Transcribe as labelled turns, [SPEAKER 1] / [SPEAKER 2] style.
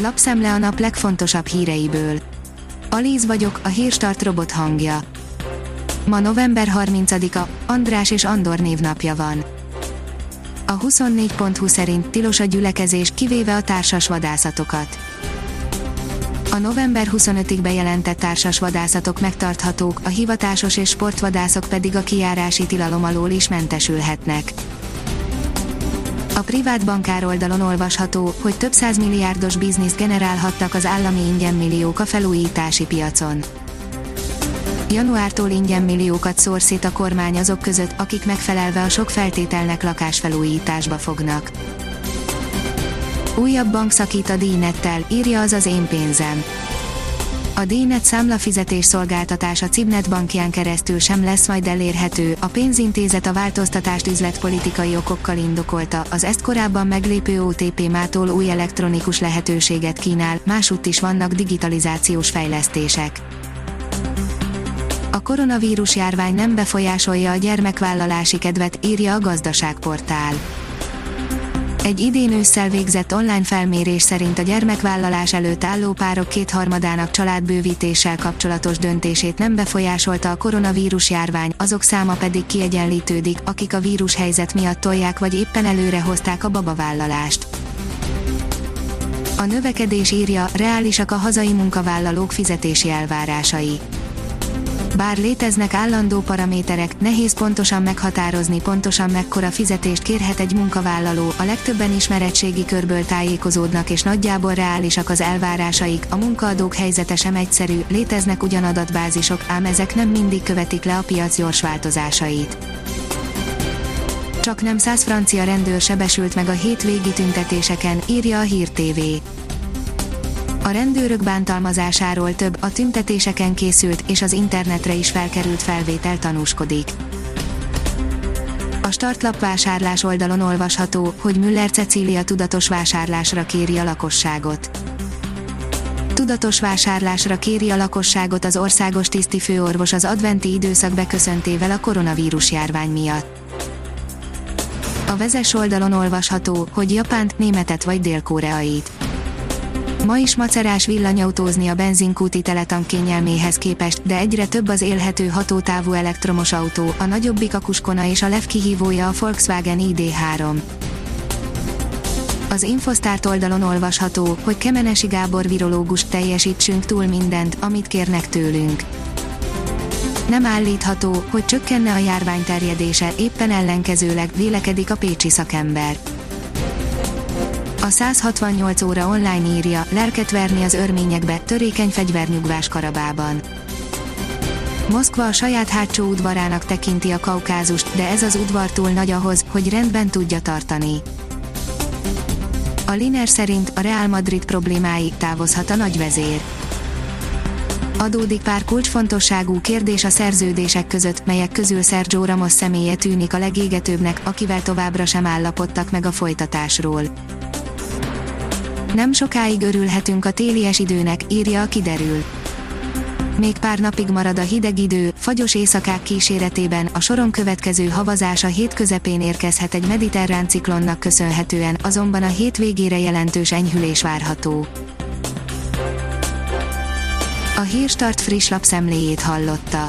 [SPEAKER 1] Lapszemle a nap legfontosabb híreiből. Alíz vagyok, a hírstart robot hangja. Ma november 30-a, András és Andor névnapja van. A 24.20 szerint tilos a gyülekezés, kivéve a társas vadászatokat. A november 25-ig bejelentett társas vadászatok megtarthatók, a hivatásos és sportvadászok pedig a kijárási tilalom alól is mentesülhetnek. A privát bankár oldalon olvasható, hogy több milliárdos bizniszt generálhattak az állami ingyenmilliók a felújítási piacon. Januártól ingyenmilliókat szór szét a kormány azok között, akik megfelelve a sok feltételnek lakásfelújításba fognak. Újabb bank szakít a díjnettel, írja az az én pénzem. A díjnet számlafizetés szolgáltatása Cibnet bankján keresztül sem lesz majd elérhető, a pénzintézet a változtatást üzletpolitikai okokkal indokolta, az ezt korábban meglépő OTP mától új elektronikus lehetőséget kínál, másútt is vannak digitalizációs fejlesztések. A koronavírus járvány nem befolyásolja a gyermekvállalási kedvet, írja a gazdaságportál. Egy idén ősszel végzett online felmérés szerint a gyermekvállalás előtt álló párok kétharmadának családbővítéssel kapcsolatos döntését nem befolyásolta a koronavírus járvány, azok száma pedig kiegyenlítődik, akik a vírus helyzet miatt tolják vagy éppen előre hozták a babavállalást. A növekedés írja, reálisak a hazai munkavállalók fizetési elvárásai bár léteznek állandó paraméterek, nehéz pontosan meghatározni pontosan mekkora fizetést kérhet egy munkavállaló, a legtöbben ismeretségi körből tájékozódnak és nagyjából reálisak az elvárásaik, a munkaadók helyzete sem egyszerű, léteznek ugyan adatbázisok, ám ezek nem mindig követik le a piac gyors változásait. Csak nem száz francia rendőr sebesült meg a hétvégi tüntetéseken, írja a Hír TV a rendőrök bántalmazásáról több, a tüntetéseken készült és az internetre is felkerült felvétel tanúskodik. A startlap vásárlás oldalon olvasható, hogy Müller Cecília tudatos vásárlásra kéri a lakosságot. Tudatos vásárlásra kéri a lakosságot az országos tisztifőorvos az adventi időszak beköszöntével a koronavírus járvány miatt. A vezes oldalon olvasható, hogy Japánt, Németet vagy Dél-Koreait Ma is macerás villanyautózni a benzinkúti teletank kényelméhez képest, de egyre több az élhető hatótávú elektromos autó, a nagyobbik a Kuskona és a LEV kihívója a Volkswagen ID3. Az Infosztárt oldalon olvasható, hogy Kemenesi Gábor virológus teljesítsünk túl mindent, amit kérnek tőlünk. Nem állítható, hogy csökkenne a járvány terjedése, éppen ellenkezőleg vélekedik a pécsi szakember a 168 óra online írja, lelket verni az örményekbe, törékeny fegyvernyugvás Karabában. Moszkva a saját hátsó udvarának tekinti a kaukázust, de ez az udvar túl nagy ahhoz, hogy rendben tudja tartani. A Liner szerint a Real Madrid problémái távozhat a nagyvezér. Adódik pár kulcsfontosságú kérdés a szerződések között, melyek közül Sergio Ramos személye tűnik a legégetőbbnek, akivel továbbra sem állapodtak meg a folytatásról. Nem sokáig örülhetünk a télies időnek, írja a kiderül. Még pár napig marad a hideg idő, fagyos éjszakák kíséretében, a soron következő havazás a hét közepén érkezhet egy mediterrán ciklonnak köszönhetően, azonban a hétvégére jelentős enyhülés várható. A Hírstart friss lapszemléjét hallotta.